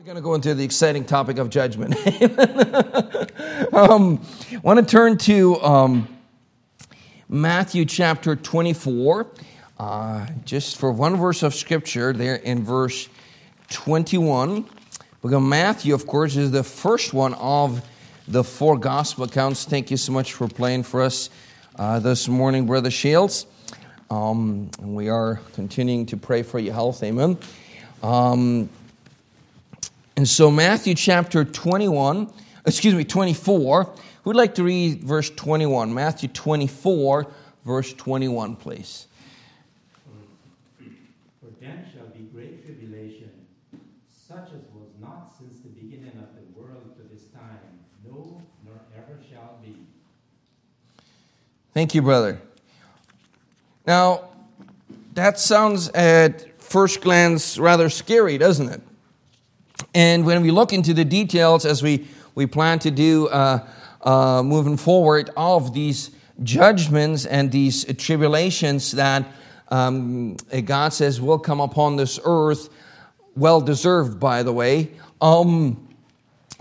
we're going to go into the exciting topic of judgment. um, I want to turn to um, Matthew chapter 24, uh, just for one verse of scripture there in verse 21. Because Matthew, of course, is the first one of the four gospel accounts. Thank you so much for playing for us uh, this morning, Brother Shields. Um, we are continuing to pray for your health. Amen. And so, Matthew chapter 21, excuse me, 24. Who'd like to read verse 21? Matthew 24, verse 21, please. For then shall be great tribulation, such as was not since the beginning of the world to this time, no, nor ever shall be. Thank you, brother. Now, that sounds at first glance rather scary, doesn't it? And when we look into the details, as we, we plan to do uh, uh, moving forward, of these judgments and these tribulations that um, God says will come upon this earth, well deserved, by the way, um,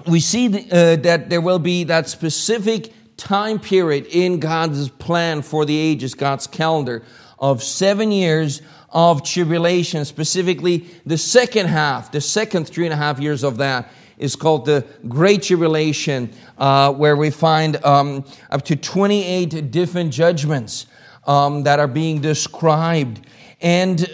we see the, uh, that there will be that specific time period in God's plan for the ages, God's calendar, of seven years of tribulation, specifically the second half, the second three and a half years of that is called the Great Tribulation, uh, where we find um, up to 28 different judgments um, that are being described. And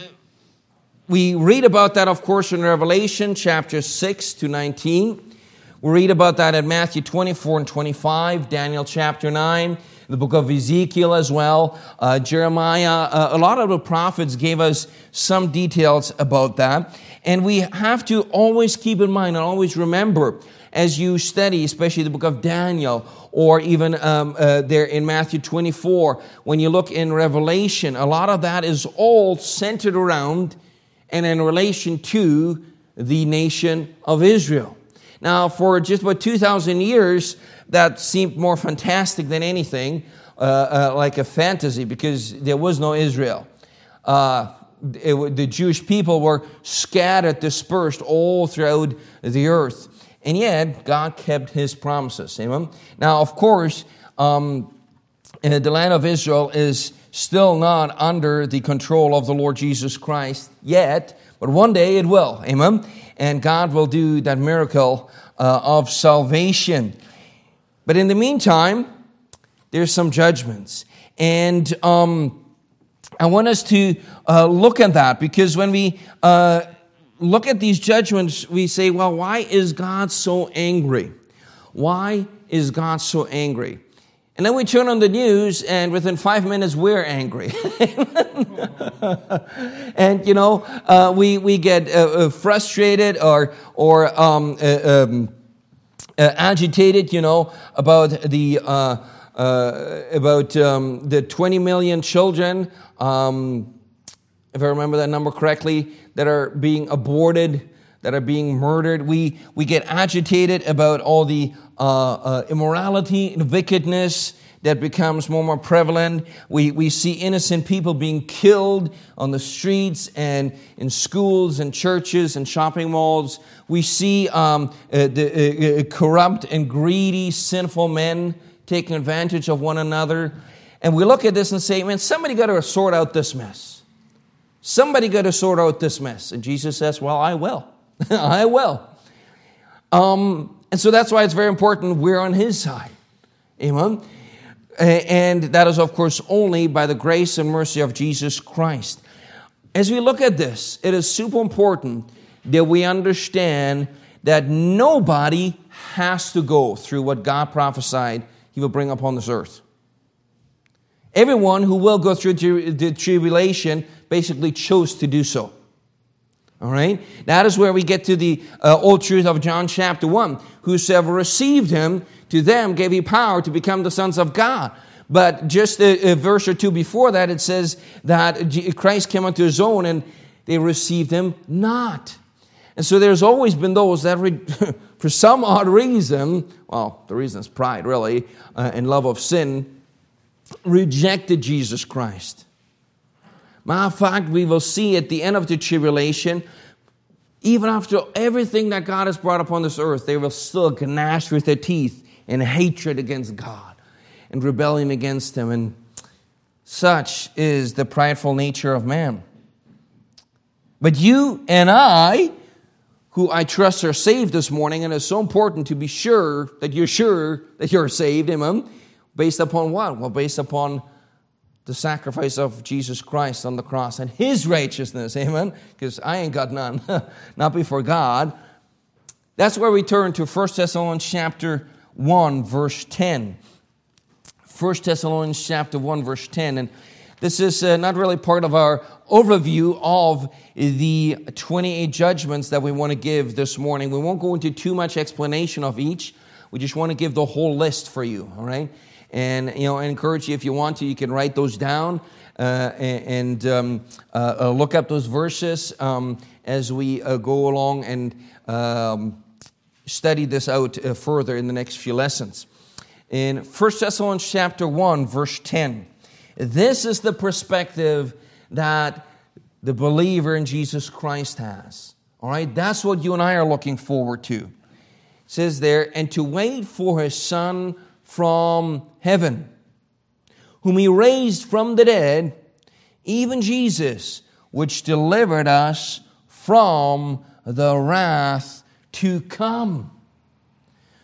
we read about that, of course, in Revelation chapter 6 to 19. We read about that in Matthew 24 and 25, Daniel chapter 9 the book of Ezekiel as well, uh, Jeremiah. Uh, a lot of the prophets gave us some details about that. And we have to always keep in mind and always remember as you study, especially the book of Daniel or even um, uh, there in Matthew 24, when you look in Revelation, a lot of that is all centered around and in relation to the nation of Israel. Now, for just about 2,000 years, that seemed more fantastic than anything, uh, uh, like a fantasy, because there was no Israel. Uh, it, the Jewish people were scattered, dispersed all throughout the earth. And yet, God kept his promises. Amen? Now, of course, um, uh, the land of Israel is still not under the control of the Lord Jesus Christ yet, but one day it will. Amen? And God will do that miracle uh, of salvation. But in the meantime, there's some judgments. And um, I want us to uh, look at that because when we uh, look at these judgments, we say, well, why is God so angry? Why is God so angry? And then we turn on the news, and within five minutes, we're angry. and, you know, uh, we, we get uh, uh, frustrated or, or um, uh, um, uh, agitated, you know, about the uh, uh, about um, the 20 million children, um, if I remember that number correctly, that are being aborted, that are being murdered. We we get agitated about all the uh, uh, immorality and wickedness that becomes more and more prevalent. We, we see innocent people being killed on the streets and in schools and churches and shopping malls. We see um, uh, the, uh, uh, corrupt and greedy, sinful men taking advantage of one another. And we look at this and say, man, somebody got to sort out this mess. Somebody got to sort out this mess. And Jesus says, well, I will. I will. Um, and so that's why it's very important we're on his side. Amen. And that is, of course, only by the grace and mercy of Jesus Christ. As we look at this, it is super important that we understand that nobody has to go through what God prophesied He will bring upon this earth. Everyone who will go through the tribulation basically chose to do so. All right? That is where we get to the uh, old truth of John chapter 1. Whosoever received him, to them gave he power to become the sons of God. But just a, a verse or two before that, it says that Christ came unto his own and they received him not. And so there's always been those that, re- for some odd reason, well, the reason is pride, really, uh, and love of sin, rejected Jesus Christ. Matter of fact, we will see at the end of the tribulation, even after everything that God has brought upon this earth, they will still gnash with their teeth in hatred against God and rebellion against Him. And such is the prideful nature of man. But you and I, who I trust are saved this morning, and it's so important to be sure that you're sure that you're saved, amen, based upon what? Well, based upon the sacrifice of Jesus Christ on the cross and his righteousness, amen, because I ain't got none, not before God. That's where we turn to 1 Thessalonians chapter 1, verse 10. 1 Thessalonians chapter 1, verse 10. And this is uh, not really part of our overview of the 28 judgments that we want to give this morning. We won't go into too much explanation of each. We just want to give the whole list for you, all right? And, you know, I encourage you, if you want to, you can write those down uh, and um, uh, uh, look up those verses um, as we uh, go along and um, study this out uh, further in the next few lessons. In 1 Thessalonians chapter 1, verse 10, this is the perspective that the believer in Jesus Christ has. All right, that's what you and I are looking forward to. It says there, and to wait for his son from heaven, whom he raised from the dead, even Jesus, which delivered us from the wrath to come.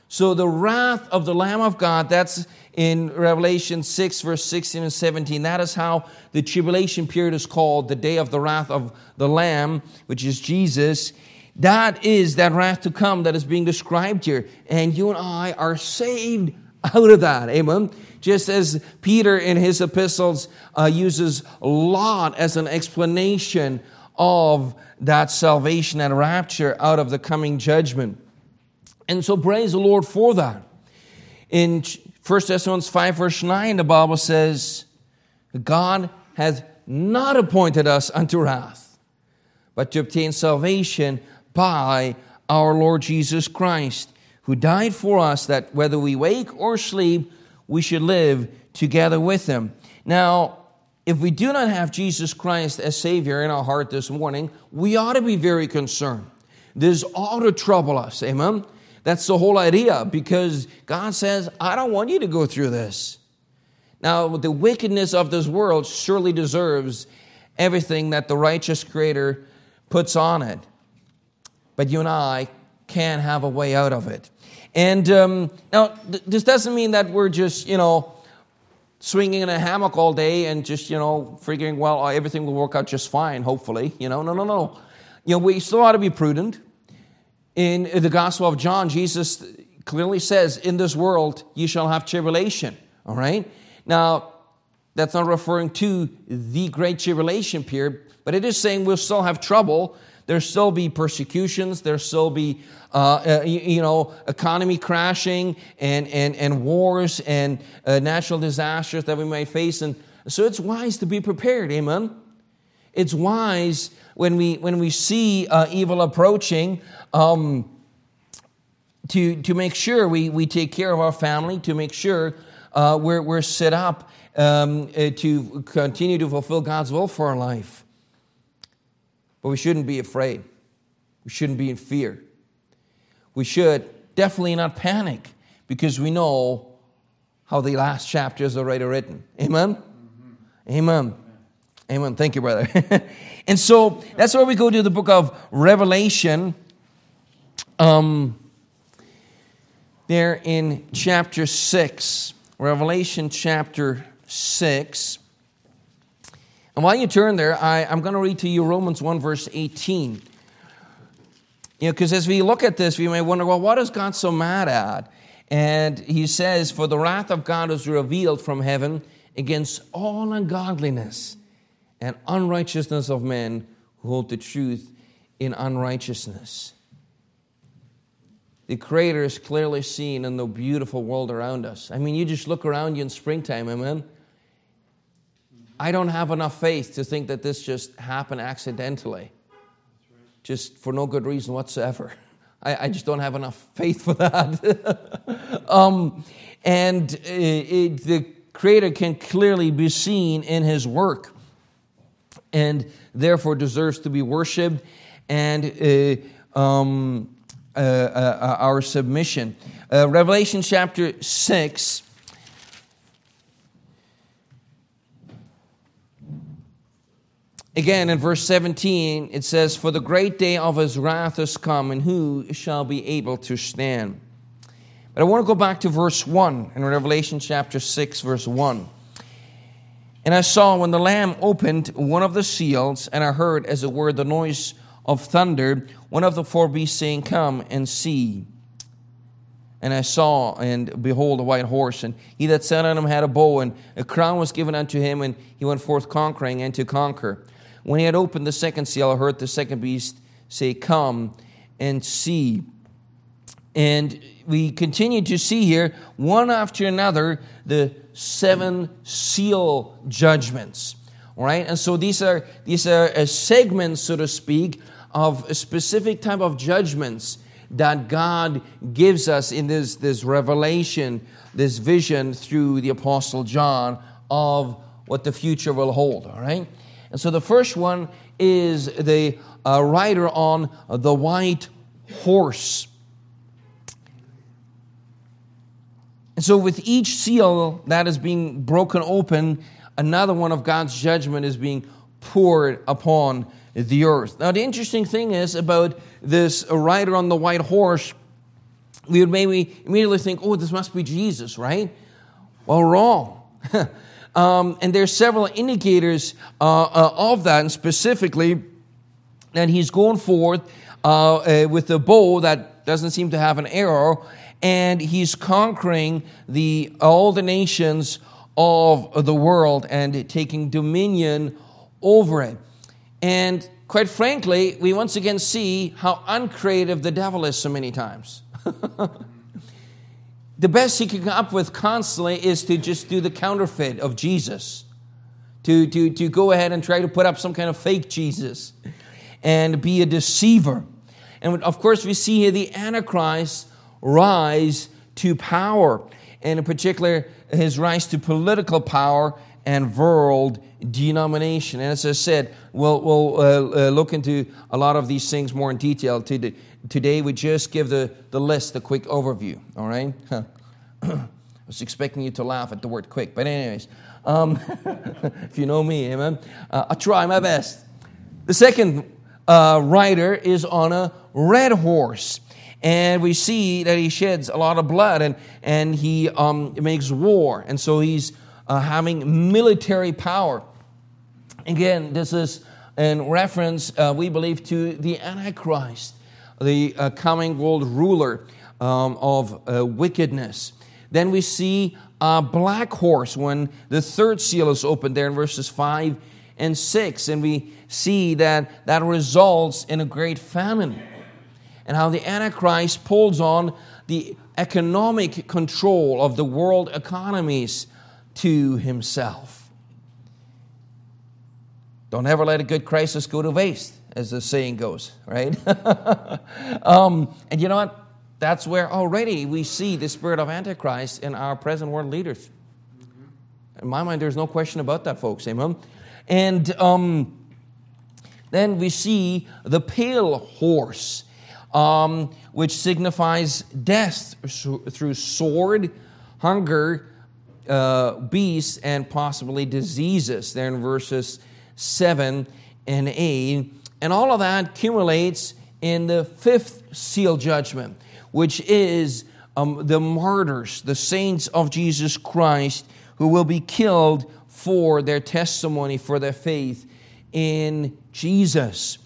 So the wrath of the Lamb of God, that's in Revelation 6, verse 16 and 17. That is how the tribulation period is called, the day of the wrath of the Lamb, which is Jesus. That is that wrath to come that is being described here. And you and I are saved out of that. Amen. Just as Peter in his epistles uh, uses Lot as an explanation of that salvation and rapture out of the coming judgment. And so praise the Lord for that. In 1 Thessalonians 5, verse 9, the Bible says, God hath not appointed us unto wrath, but to obtain salvation by our Lord Jesus Christ who died for us that whether we wake or sleep, we should live together with him. Now, if we do not have Jesus Christ as Savior in our heart this morning, we ought to be very concerned. This ought to trouble us. Amen? That's the whole idea because God says, I don't want you to go through this. Now, the wickedness of this world surely deserves everything that the righteous Creator puts on it. But you and I can have a way out of it. And um, now, th- this doesn't mean that we're just, you know, swinging in a hammock all day and just, you know, figuring, well, uh, everything will work out just fine, hopefully. You know, no, no, no. You know, we still ought to be prudent. In the Gospel of John, Jesus clearly says, In this world you shall have tribulation. All right? Now, that's not referring to the great tribulation period, but it is saying we'll still have trouble there still be persecutions. There still be, uh, uh, you, know, economy crashing and, and, and wars and uh, natural disasters that we may face. And so it's wise to be prepared. Amen. It's wise when we, when we see uh, evil approaching um, to, to make sure we, we take care of our family, to make sure uh, we're, we're set up um, uh, to continue to fulfill God's will for our life. But we shouldn't be afraid. We shouldn't be in fear. We should definitely not panic because we know how the last chapter is already written. Amen? Mm-hmm. Amen. Amen. Thank you, brother. and so that's where we go to the book of Revelation. Um, there in chapter 6. Revelation chapter 6. And while you turn there, I, am going to read to you Romans 1, verse 18. You know, because as we look at this, we may wonder, well, what is God so mad at? And he says, For the wrath of God is revealed from heaven against all ungodliness and unrighteousness of men who hold the truth in unrighteousness. The Creator is clearly seen in the beautiful world around us. I mean, you just look around you in springtime, amen? I don't have enough faith to think that this just happened accidentally, just for no good reason whatsoever. I, I just don't have enough faith for that. um, and it, it, the Creator can clearly be seen in His work and therefore deserves to be worshiped and uh, um, uh, uh, our submission. Uh, Revelation chapter 6. Again, in verse 17, it says, For the great day of his wrath is come, and who shall be able to stand? But I want to go back to verse 1 in Revelation chapter 6, verse 1. And I saw when the Lamb opened one of the seals, and I heard, as it were, the noise of thunder, one of the four beasts saying, Come and see. And I saw, and behold, a white horse, and he that sat on him had a bow, and a crown was given unto him, and he went forth conquering and to conquer. When he had opened the second seal, I heard the second beast say, Come and see. And we continue to see here, one after another, the seven seal judgments. Right, and so these are these are uh, segments, so to speak, of a specific type of judgments that God gives us in this, this revelation, this vision through the Apostle John of what the future will hold. All right, and so the first one is the uh, rider on the white horse. And so, with each seal that is being broken open, another one of God's judgment is being poured upon the earth. Now, the interesting thing is about this rider on the white horse, we would maybe immediately think, oh, this must be Jesus, right? Well, wrong. um, and there's several indicators uh, uh, of that, and specifically that he's going forth uh, uh with a bow that doesn't seem to have an arrow, and he's conquering the all the nations of the world and taking dominion over it. And quite frankly, we once again see how uncreative the devil is so many times. the best he can come up with constantly is to just do the counterfeit of Jesus, to, to, to go ahead and try to put up some kind of fake Jesus and be a deceiver. And of course, we see here the Antichrist rise to power, and in particular, his rise to political power and world denomination. And as I said, we'll, we'll uh, uh, look into a lot of these things more in detail. Today, we just give the, the list a quick overview, all right? I was expecting you to laugh at the word quick, but, anyways, um, if you know me, amen. Uh, I'll try my best. The second uh, rider is on a red horse and we see that he sheds a lot of blood and, and he um, makes war. And so he's uh, having military power. Again, this is in reference, uh, we believe, to the Antichrist, the uh, coming world ruler um, of uh, wickedness. Then we see a black horse when the third seal is opened there in verses 5 and 6. And we see that that results in a great famine and how the Antichrist pulls on the economic control of the world economies to himself. Don't ever let a good crisis go to waste, as the saying goes, right? um, and you know what? That's where already we see the spirit of Antichrist in our present world leaders. In my mind, there's no question about that, folks. Amen. And um, then we see the pale horse um, which signifies death through sword, hunger, uh, beasts, and possibly diseases. There in verses 7 and 8. And all of that accumulates in the fifth seal judgment, which is um, the martyrs, the saints of Jesus Christ, who will be killed for their testimony, for their faith in Jesus.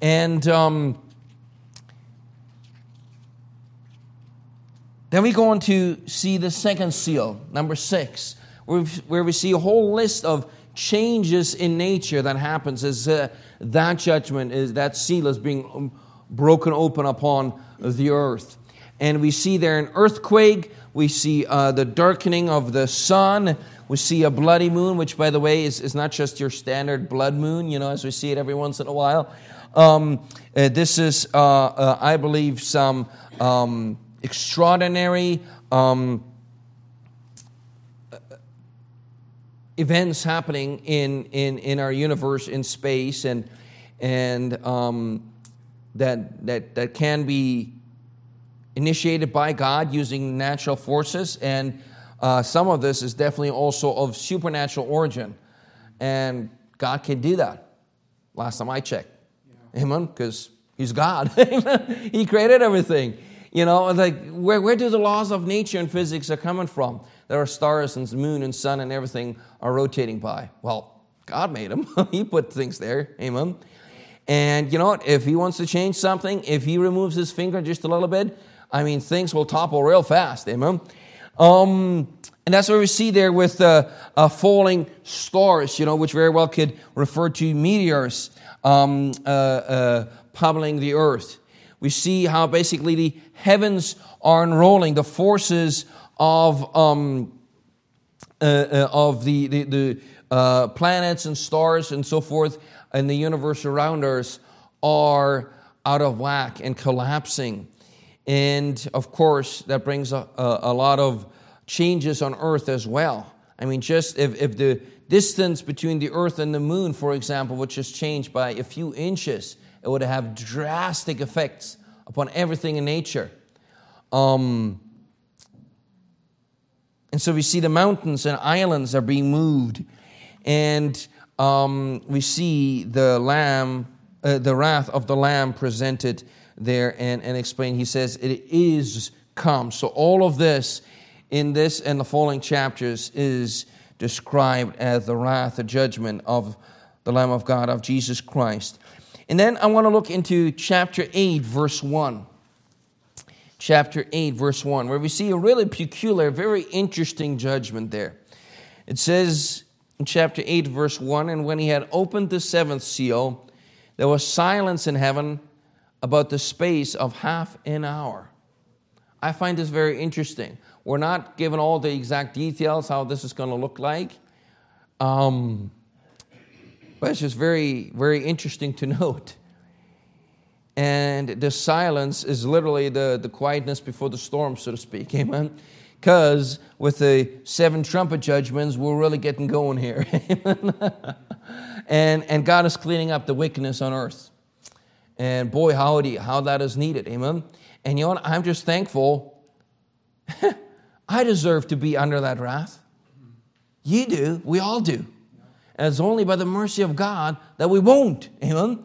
And um, Then we go on to see the second seal, number six, where we see a whole list of changes in nature that happens as uh, that judgment is that seal is being um, broken open upon the earth. And we see there an earthquake, we see uh, the darkening of the sun, we see a bloody moon, which, by the way, is, is not just your standard blood moon, you know, as we see it every once in a while. Um, uh, this is, uh, uh I believe, some. Um, extraordinary um, events happening in, in, in our universe in space and, and um, that, that, that can be initiated by God using natural forces, and uh, some of this is definitely also of supernatural origin. And God can do that. Last time I checked. Yeah. Amen? Because He's God. he created everything. You know, like where, where do the laws of nature and physics are coming from? There are stars and moon and sun and everything are rotating by. Well, God made them. he put things there. Amen. And you know what? If he wants to change something, if he removes his finger just a little bit, I mean, things will topple real fast. Amen. Um, and that's what we see there with uh, uh, falling stars, you know, which very well could refer to meteors um, uh, uh pummeling the earth. We see how basically the heavens are unrolling, the forces of, um, uh, uh, of the, the, the uh, planets and stars and so forth and the universe around us are out of whack and collapsing. And of course, that brings a, a, a lot of changes on earth as well. I mean, just if, if the distance between the earth and the moon, for example, would just change by a few inches, it would have drastic effects upon everything in nature. Um, and so we see the mountains and islands are being moved. And um, we see the lamb, uh, the wrath of the lamb presented there and, and explained. He says, It is come. So all of this in this and the following chapters is described as the wrath, the judgment of the Lamb of God, of Jesus Christ. And then I want to look into chapter 8, verse 1. Chapter 8, verse 1, where we see a really peculiar, very interesting judgment there. It says in chapter 8, verse 1 And when he had opened the seventh seal, there was silence in heaven about the space of half an hour. I find this very interesting. We're not given all the exact details how this is going to look like. Um, but it's just very, very interesting to note. And the silence is literally the, the quietness before the storm, so to speak. Amen. Because with the seven trumpet judgments, we're really getting going here. and, and God is cleaning up the wickedness on earth. And boy, howdy, how that is needed. Amen. And you know what? I'm just thankful. I deserve to be under that wrath. You do. We all do. And it's only by the mercy of God that we won't. Amen.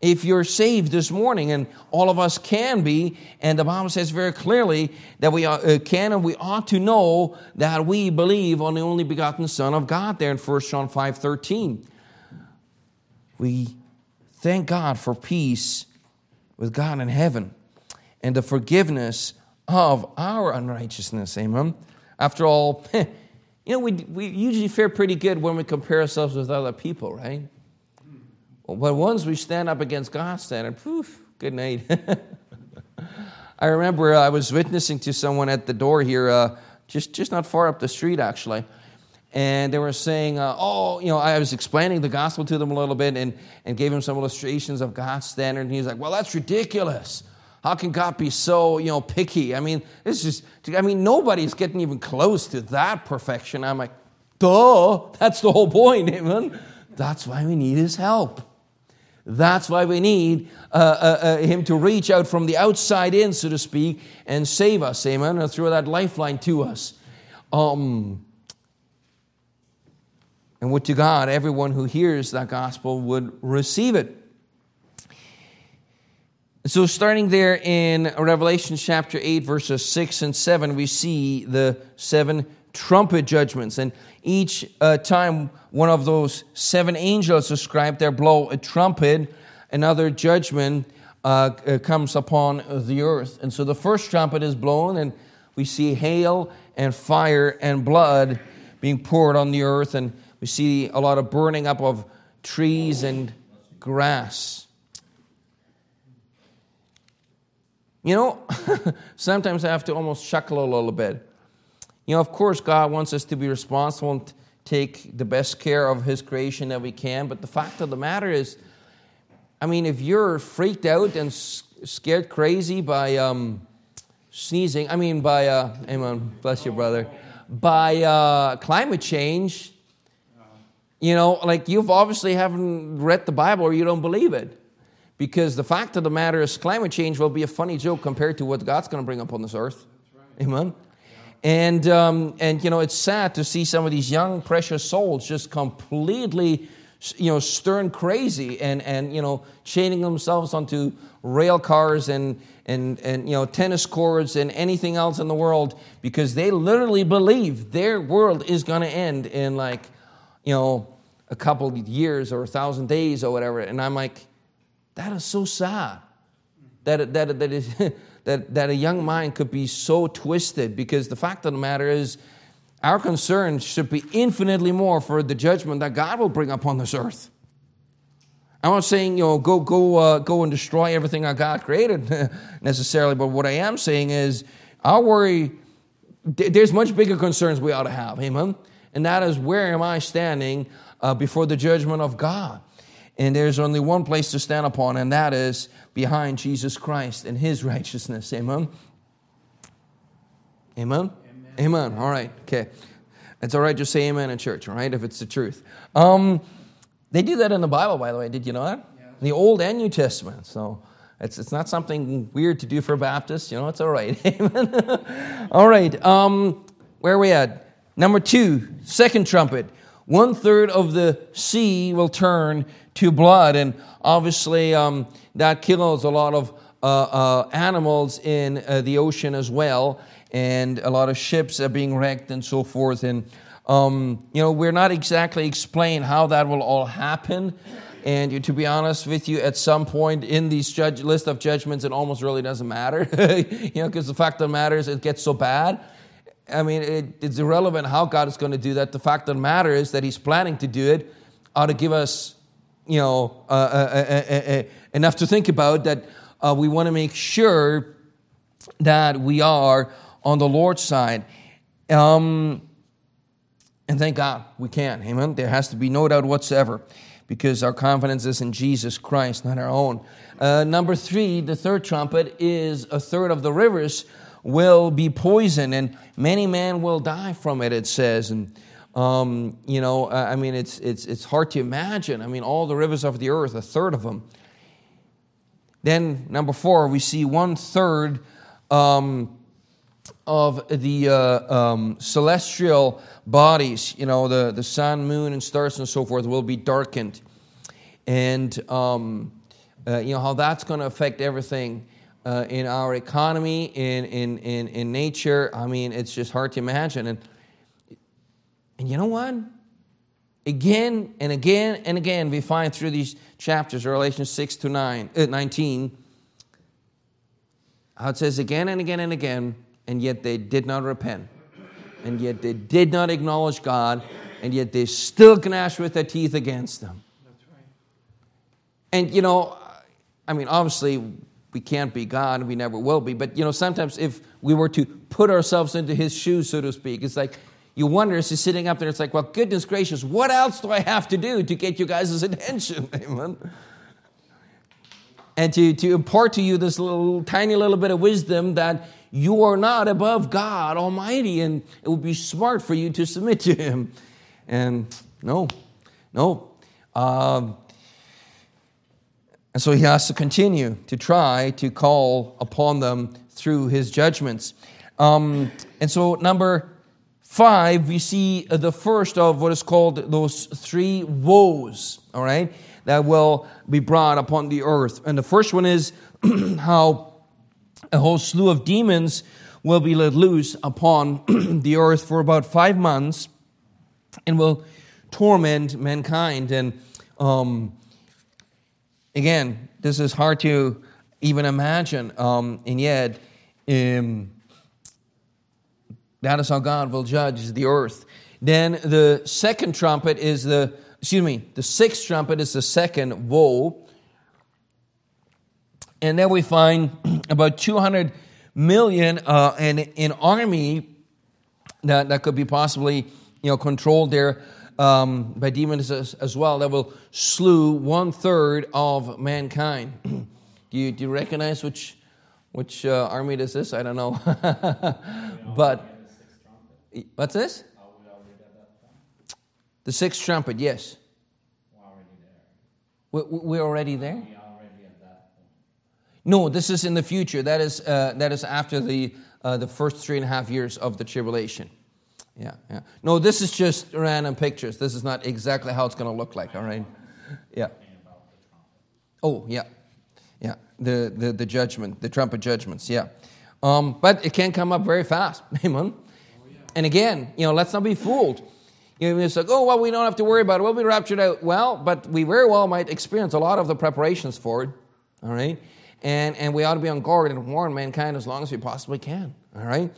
If you're saved this morning, and all of us can be, and the Bible says very clearly that we uh, can and we ought to know that we believe on the only begotten Son of God there in 1 John 5 13. We thank God for peace with God in heaven and the forgiveness of our unrighteousness. Amen. After all, You know, we, we usually fare pretty good when we compare ourselves with other people, right? But once we stand up against God's standard, poof, good night. I remember uh, I was witnessing to someone at the door here, uh, just, just not far up the street, actually. And they were saying, uh, oh, you know, I was explaining the gospel to them a little bit and, and gave him some illustrations of God's standard. And he's like, well, that's ridiculous. How can God be so, you know, picky? I mean, it's just, I mean, nobody's getting even close to that perfection. I'm like, duh, that's the whole point, amen? That's why we need his help. That's why we need uh, uh, uh, him to reach out from the outside in, so to speak, and save us, amen, and throw that lifeline to us. Um, and would to God, everyone who hears that gospel would receive it. So, starting there in Revelation chapter 8, verses 6 and 7, we see the seven trumpet judgments. And each uh, time one of those seven angels described there blow a trumpet, another judgment uh, uh, comes upon the earth. And so the first trumpet is blown, and we see hail and fire and blood being poured on the earth. And we see a lot of burning up of trees and grass. You know, sometimes I have to almost chuckle a little bit. You know, of course, God wants us to be responsible and take the best care of His creation that we can, but the fact of the matter is, I mean, if you're freaked out and scared crazy by um, sneezing, I mean, by, uh, amen, bless you, brother, by uh, climate change, you know, like you've obviously haven't read the Bible or you don't believe it. Because the fact of the matter is, climate change will be a funny joke compared to what God's going to bring upon this earth. Amen. And, um, and, you know, it's sad to see some of these young, precious souls just completely, you know, stern crazy and, and you know, chaining themselves onto rail cars and, and, and, you know, tennis courts and anything else in the world because they literally believe their world is going to end in, like, you know, a couple of years or a thousand days or whatever. And I'm like, that is so sad. That, that, that, is, that, that a young mind could be so twisted because the fact of the matter is, our concern should be infinitely more for the judgment that God will bring upon this earth. I'm not saying, you know, go, go, uh, go and destroy everything that God created necessarily, but what I am saying is, our worry, there's much bigger concerns we ought to have, amen? And that is, where am I standing uh, before the judgment of God? And there's only one place to stand upon, and that is behind Jesus Christ and his righteousness. Amen? Amen? Amen. amen. All right. Okay. It's all right. Just say amen in church, all right, if it's the truth. Um, they do that in the Bible, by the way. Did you know that? Yeah. The Old and New Testament. So it's, it's not something weird to do for Baptists. You know, it's all right. Amen. all right. Um, where are we at? Number two, second trumpet. One third of the sea will turn to blood. And obviously, um, that kills a lot of uh, uh, animals in uh, the ocean as well. And a lot of ships are being wrecked and so forth. And, um, you know, we're not exactly explained how that will all happen. And to be honest with you, at some point in these judge, list of judgments, it almost really doesn't matter. you know, because the fact of the matter is it gets so bad. I mean, it, it's irrelevant how God is going to do that. The fact of the matter is that He's planning to do it ought to give us you know, uh, uh, uh, enough to think about that we want to make sure that we are on the Lord's side. Um, and thank God we can. Amen. There has to be no doubt whatsoever because our confidence is in Jesus Christ, not our own. Uh, number three, the third trumpet is a third of the rivers will be poisoned, and many men will die from it, it says. And um, you know, I mean, it's, it's, it's hard to imagine. I mean, all the rivers of the earth, a third of them. Then, number four, we see one third um, of the uh, um, celestial bodies, you know, the, the sun, moon, and stars and so forth, will be darkened. And, um, uh, you know, how that's going to affect everything. Uh, in our economy, in, in, in, in nature, I mean, it's just hard to imagine. And and you know what? Again and again and again, we find through these chapters, Revelation 6 to 9, uh, 19, how it says again and again and again, and yet they did not repent. And yet they did not acknowledge God, and yet they still gnash with their teeth against them. Right. And you know, I mean, obviously, we can't be God, and we never will be, but you know, sometimes if we were to put ourselves into his shoes, so to speak, it's like, you wonder as you're sitting up there, it's like, well, goodness gracious, what else do I have to do to get you guys' attention? Amen. And to, to impart to you this little tiny little bit of wisdom that you are not above God Almighty, and it would be smart for you to submit to Him. And no, no. Um, and so he has to continue to try to call upon them through his judgments. Um, and so, number 5, we see the first of what is called those three woes, all right, that will be brought upon the earth. And the first one is how a whole slew of demons will be let loose upon the earth for about five months and will torment mankind. And um, again, this is hard to even imagine, um, and yet, um, that is how God will judge the earth. Then the second trumpet is the, excuse me, the sixth trumpet is the second woe. And then we find about 200 million uh, in an army that, that could be possibly you know, controlled there um, by demons as, as, well that will slew one third of mankind. do, you, do you recognize which, which uh, army this is? I don't know. but What's this? The sixth trumpet, yes. We're already there. We're, already there? No, this is in the future. That is, uh, that is after the, uh, the first three and a half years of the tribulation. Yeah, yeah. No, this is just random pictures. This is not exactly how it's going to look like, all right? Yeah. Oh, yeah. Yeah, the, the, the judgment, the trumpet judgments, yeah. Um, but it can come up very fast, amen? And again, you know, let's not be fooled. You know, it's like, oh, well, we don't have to worry about it. We'll be raptured out. Well, but we very well might experience a lot of the preparations for it, all right? and, and we ought to be on guard and warn mankind as long as we possibly can. All right?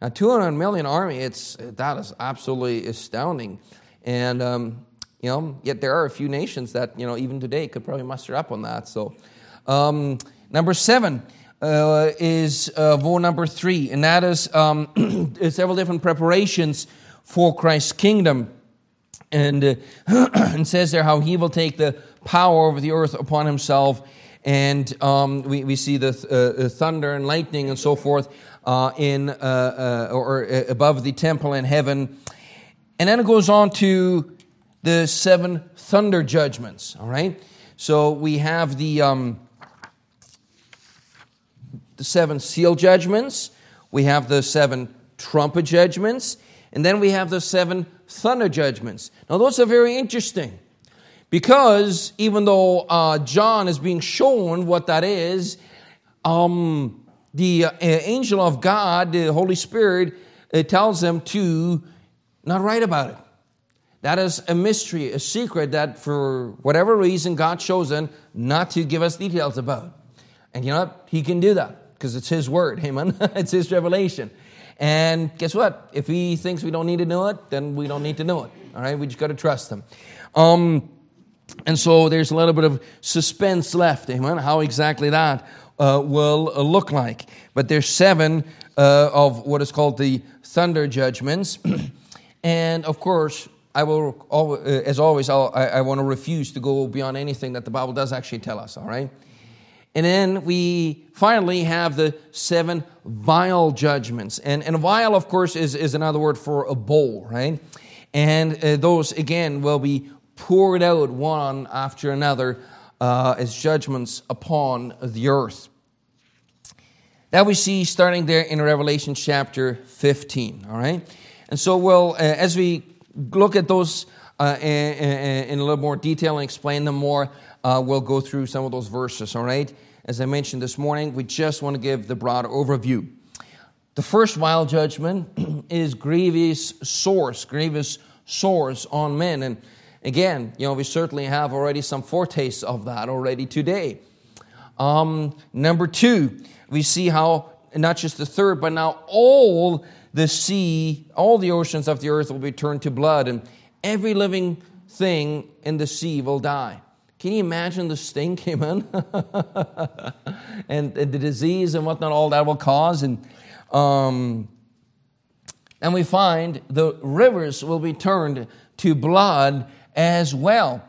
Now, 200 million army, it's, that is absolutely astounding. And, um, you know, yet there are a few nations that, you know, even today could probably muster up on that. So, um, number seven uh, is uh, number three, and that is um, several different preparations for Christ's kingdom. And, uh, and says there how he will take the power over the earth upon himself and um, we, we see the uh, uh, thunder and lightning and so forth uh, in uh, or above the temple in heaven. And then it goes on to the seven thunder judgments. All right, so we have the um, the seven seal judgments. We have the seven trumpet judgments, and then we have the seven thunder judgments. Now, those are very interesting because even though uh, John is being shown what that is, um, the uh, angel of God, the Holy Spirit, uh, tells him to not write about it. That is a mystery, a secret that for whatever reason God chosen not to give us details about. And you know what? He can do that because it's His word. Amen. it's His revelation. And guess what? If He thinks we don't need to know it, then we don't need to know it. All right? We just got to trust Him. Um, and so there's a little bit of suspense left, amen, how exactly that uh, will uh, look like. But there's seven uh, of what is called the thunder judgments. and of course, I will, uh, as always, I'll, I, I want to refuse to go beyond anything that the Bible does actually tell us, all right? And then we finally have the seven vial judgments. And, and vial, of course, is, is another word for a bowl, right? And uh, those, again, will be poured out one after another uh, as judgments upon the earth. That we see starting there in Revelation chapter 15, all right? And so we'll, uh, as we look at those uh, in, in, a little more detail and explain them more, uh, we'll go through some of those verses, all right? As I mentioned this morning, we just want to give the broad overview. The first vial judgment is grievous sores, grievous sores on men. And Again, you know, we certainly have already some foretastes of that already today. Um, number two, we see how not just the third, but now all the sea, all the oceans of the earth will be turned to blood, and every living thing in the sea will die. Can you imagine the sting came in? and, and, the disease and whatnot, all that will cause. And, um, and we find the rivers will be turned to blood as well.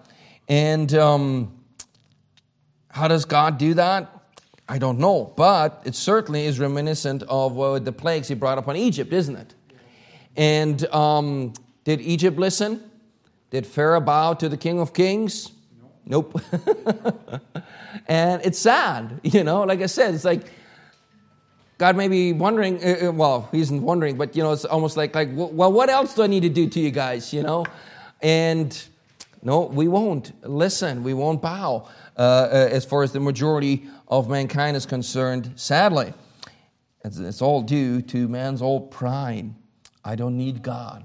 And um, how does God do that? I don't know, but it certainly is reminiscent of uh, the plagues he brought upon Egypt, isn't it? And um, did Egypt listen? Did Pharaoh bow to the King of Kings? Nope. and it's sad, you know, like I said, it's like God may be wondering, uh, uh well, he isn't wondering, but, you know, it's almost like, like, well, what else do I need to do to you guys, you know? And no, we won't listen. We won't bow uh, uh, as far as the majority of mankind is concerned, sadly. It's, it's all due to man's old pride. I don't need God.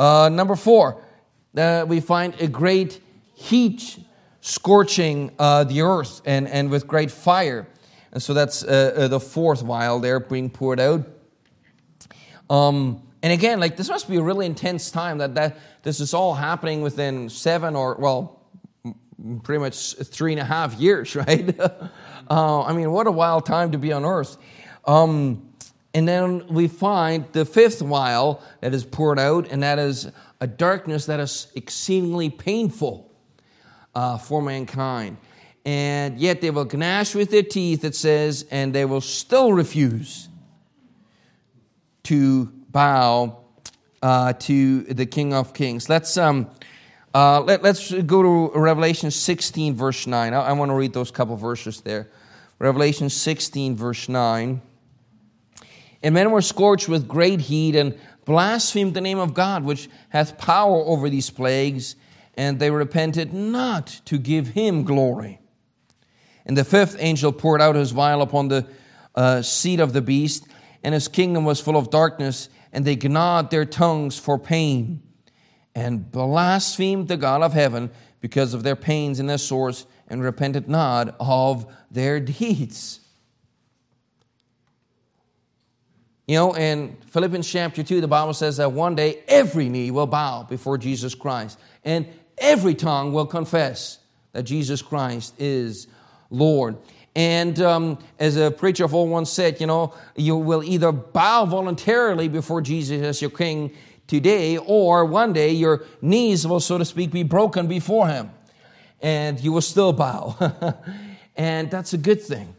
Uh, number four, uh, we find a great heat scorching uh, the earth and, and with great fire. And so that's uh, the fourth vial there being poured out. Um, and again, like this must be a really intense time that, that this is all happening within seven or, well, pretty much three and a half years, right? uh, I mean, what a wild time to be on earth. Um, and then we find the fifth vial that is poured out, and that is a darkness that is exceedingly painful uh, for mankind. And yet they will gnash with their teeth, it says, and they will still refuse to bow uh, to the King of Kings. Let's, um, uh, let, us go to Revelation 16, verse 9. I, I want to read those couple verses there Revelation 16, verse 9. And men were scorched with great heat and blasphemed the name of God, which hath power over these plagues, and they repented not to give him glory. And the fifth angel poured out his vial upon the uh, seat of the beast, and his kingdom was full of darkness, and they gnawed their tongues for pain, and blasphemed the God of heaven because of their pains and their sores, and repented not of their deeds. You know, in Philippians chapter 2, the Bible says that one day every knee will bow before Jesus Christ, and every tongue will confess that Jesus Christ is Lord. And um, as a preacher of old once said, you know, you will either bow voluntarily before Jesus as your king today, or one day your knees will, so to speak, be broken before him, and you will still bow. and that's a good thing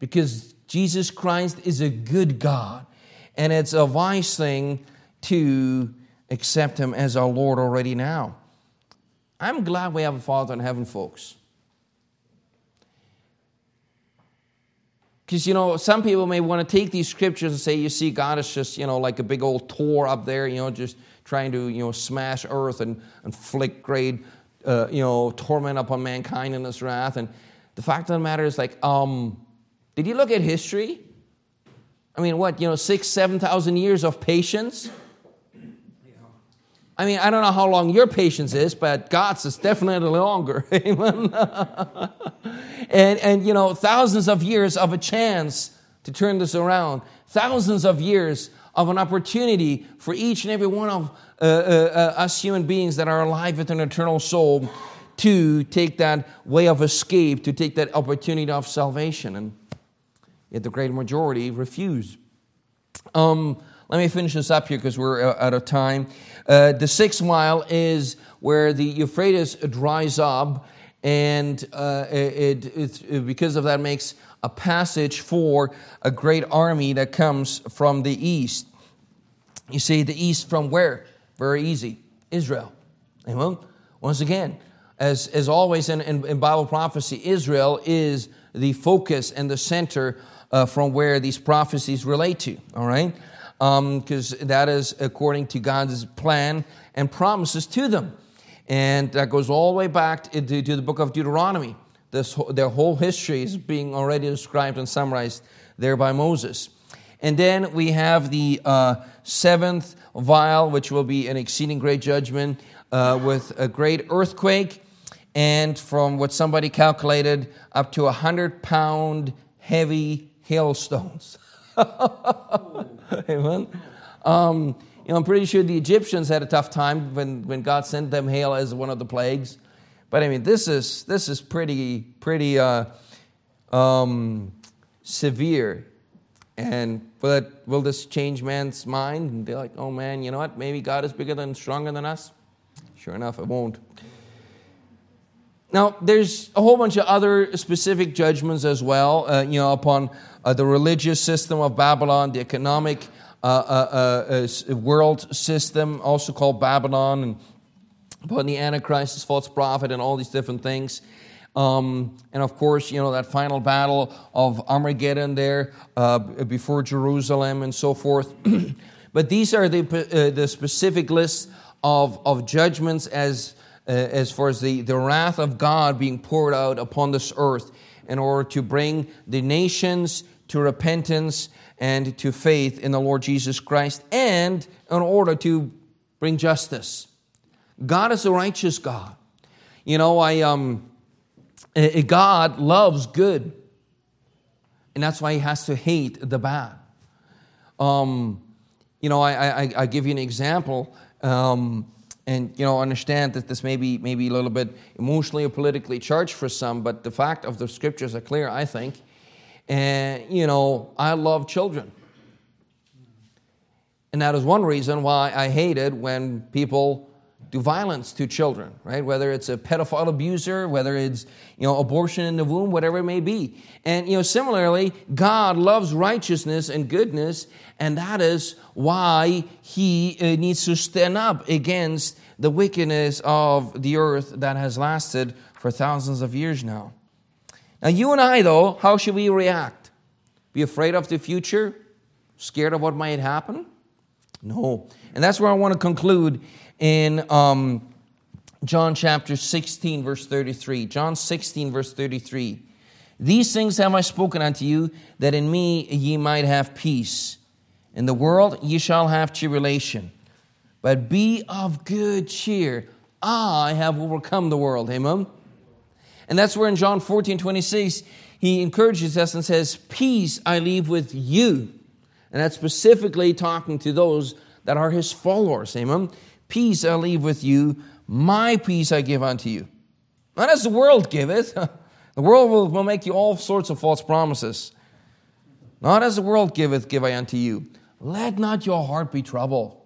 because Jesus Christ is a good God, and it's a wise thing to accept him as our Lord already now. I'm glad we have a Father in heaven, folks. Because, you know, some people may want to take these scriptures and say, you see, God is just, you know, like a big old Thor up there, you know, just trying to, you know, smash earth and inflict great, uh, you know, torment upon mankind in his wrath. And the fact of the matter is, like, um, did you look at history? I mean, what, you know, six, 7,000 years of patience? I mean, I don't know how long your patience is, but God's is definitely longer. Amen. and, and, you know, thousands of years of a chance to turn this around, thousands of years of an opportunity for each and every one of uh, uh, uh, us human beings that are alive with an eternal soul to take that way of escape, to take that opportunity of salvation. And yet the great majority refuse. Um, let me finish this up here because we're uh, out of time. Uh, the sixth vial is where the Euphrates dries up, and uh, it, it, it, because of that makes a passage for a great army that comes from the east. You see, the east from where? Very easy. Israel. Amen. Once again, as, as always in, in, in Bible prophecy, Israel is the focus and the center uh, from where these prophecies relate to. All right? because um, that is according to God's plan and promises to them. And that goes all the way back to, to the book of Deuteronomy. This, their whole history is being already described and summarized there by Moses. And then we have the uh, seventh vial, which will be an exceeding great judgment uh, with a great earthquake, and from what somebody calculated, up to a hundred pound heavy hailstones. Amen. Um, you know, I'm pretty sure the Egyptians had a tough time when, when God sent them hail as one of the plagues. But I mean, this is this is pretty pretty uh, um, severe. And but will this change man's mind and be like, oh man, you know what? Maybe God is bigger than stronger than us. Sure enough, it won't. Now, there's a whole bunch of other specific judgments as well, uh, you know, upon uh, the religious system of Babylon, the economic uh, uh, uh world system, also called Babylon, and upon the Antichrist, false prophet, and all these different things. Um, and of course, you know, that final battle of Armageddon there uh, before Jerusalem and so forth. but these are the, the specific lists of, of judgments as uh, as far as the, the wrath of God being poured out upon this earth in order to bring the nations to repentance and to faith in the Lord Jesus Christ and in order to bring justice. God is a righteous God. You know, I um God loves good. And that's why he has to hate the bad. Um, you know, I, I, I give you an example. Um, and you know understand that this may be maybe a little bit emotionally or politically charged for some but the fact of the scriptures are clear i think. And you know i love children. And that is one reason why i hated when people do violence to children, right? Whether it's a pedophile abuser, whether it's, you know, abortion in the womb, whatever it may be. And, you know, similarly, God loves righteousness and goodness, and that is why he uh, needs to stand up against the wickedness of the earth that has lasted for thousands of years now. Now, you and I, though, how should we react? Be afraid of the future? Scared of what might happen? No. And that's where I want to conclude in um, John chapter 16, verse 33. John 16, verse 33. These things have I spoken unto you, that in me ye might have peace. In the world ye shall have tribulation. But be of good cheer. I have overcome the world. Amen. And that's where in John 14, 26, he encourages us and says, Peace I leave with you. And that's specifically talking to those that are his followers. Amen. Peace I leave with you, my peace I give unto you. Not as the world giveth. The world will, will make you all sorts of false promises. Not as the world giveth, give I unto you. Let not your heart be troubled,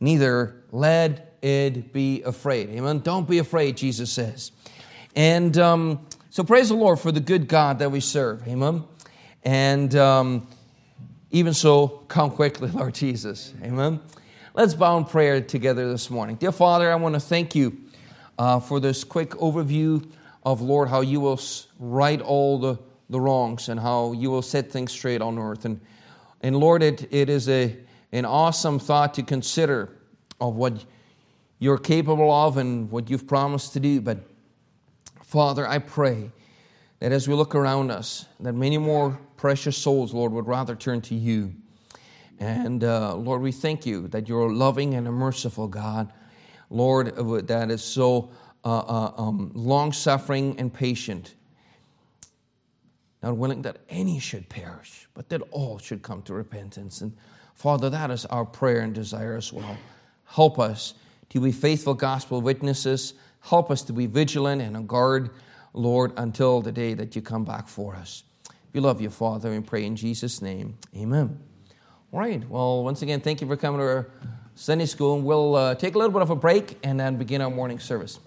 neither let it be afraid. Amen. Don't be afraid, Jesus says. And um, so praise the Lord for the good God that we serve. Amen. And um, even so, come quickly, Lord Jesus. Amen. Let's bow in prayer together this morning. Dear Father, I want to thank you uh, for this quick overview of, Lord, how you will right all the, the wrongs and how you will set things straight on earth. And, and Lord, it, it is a, an awesome thought to consider of what you're capable of and what you've promised to do. But Father, I pray that as we look around us, that many more precious souls, Lord, would rather turn to you. And uh, Lord, we thank you that you're a loving and a merciful God. Lord, that is so uh, uh, um, long suffering and patient, not willing that any should perish, but that all should come to repentance. And Father, that is our prayer and desire as well. Help us to be faithful gospel witnesses. Help us to be vigilant and guard, Lord, until the day that you come back for us. We love your Father, and pray in Jesus' name. Amen. All right. Well, once again, thank you for coming to our Sunday school. We'll uh, take a little bit of a break and then begin our morning service.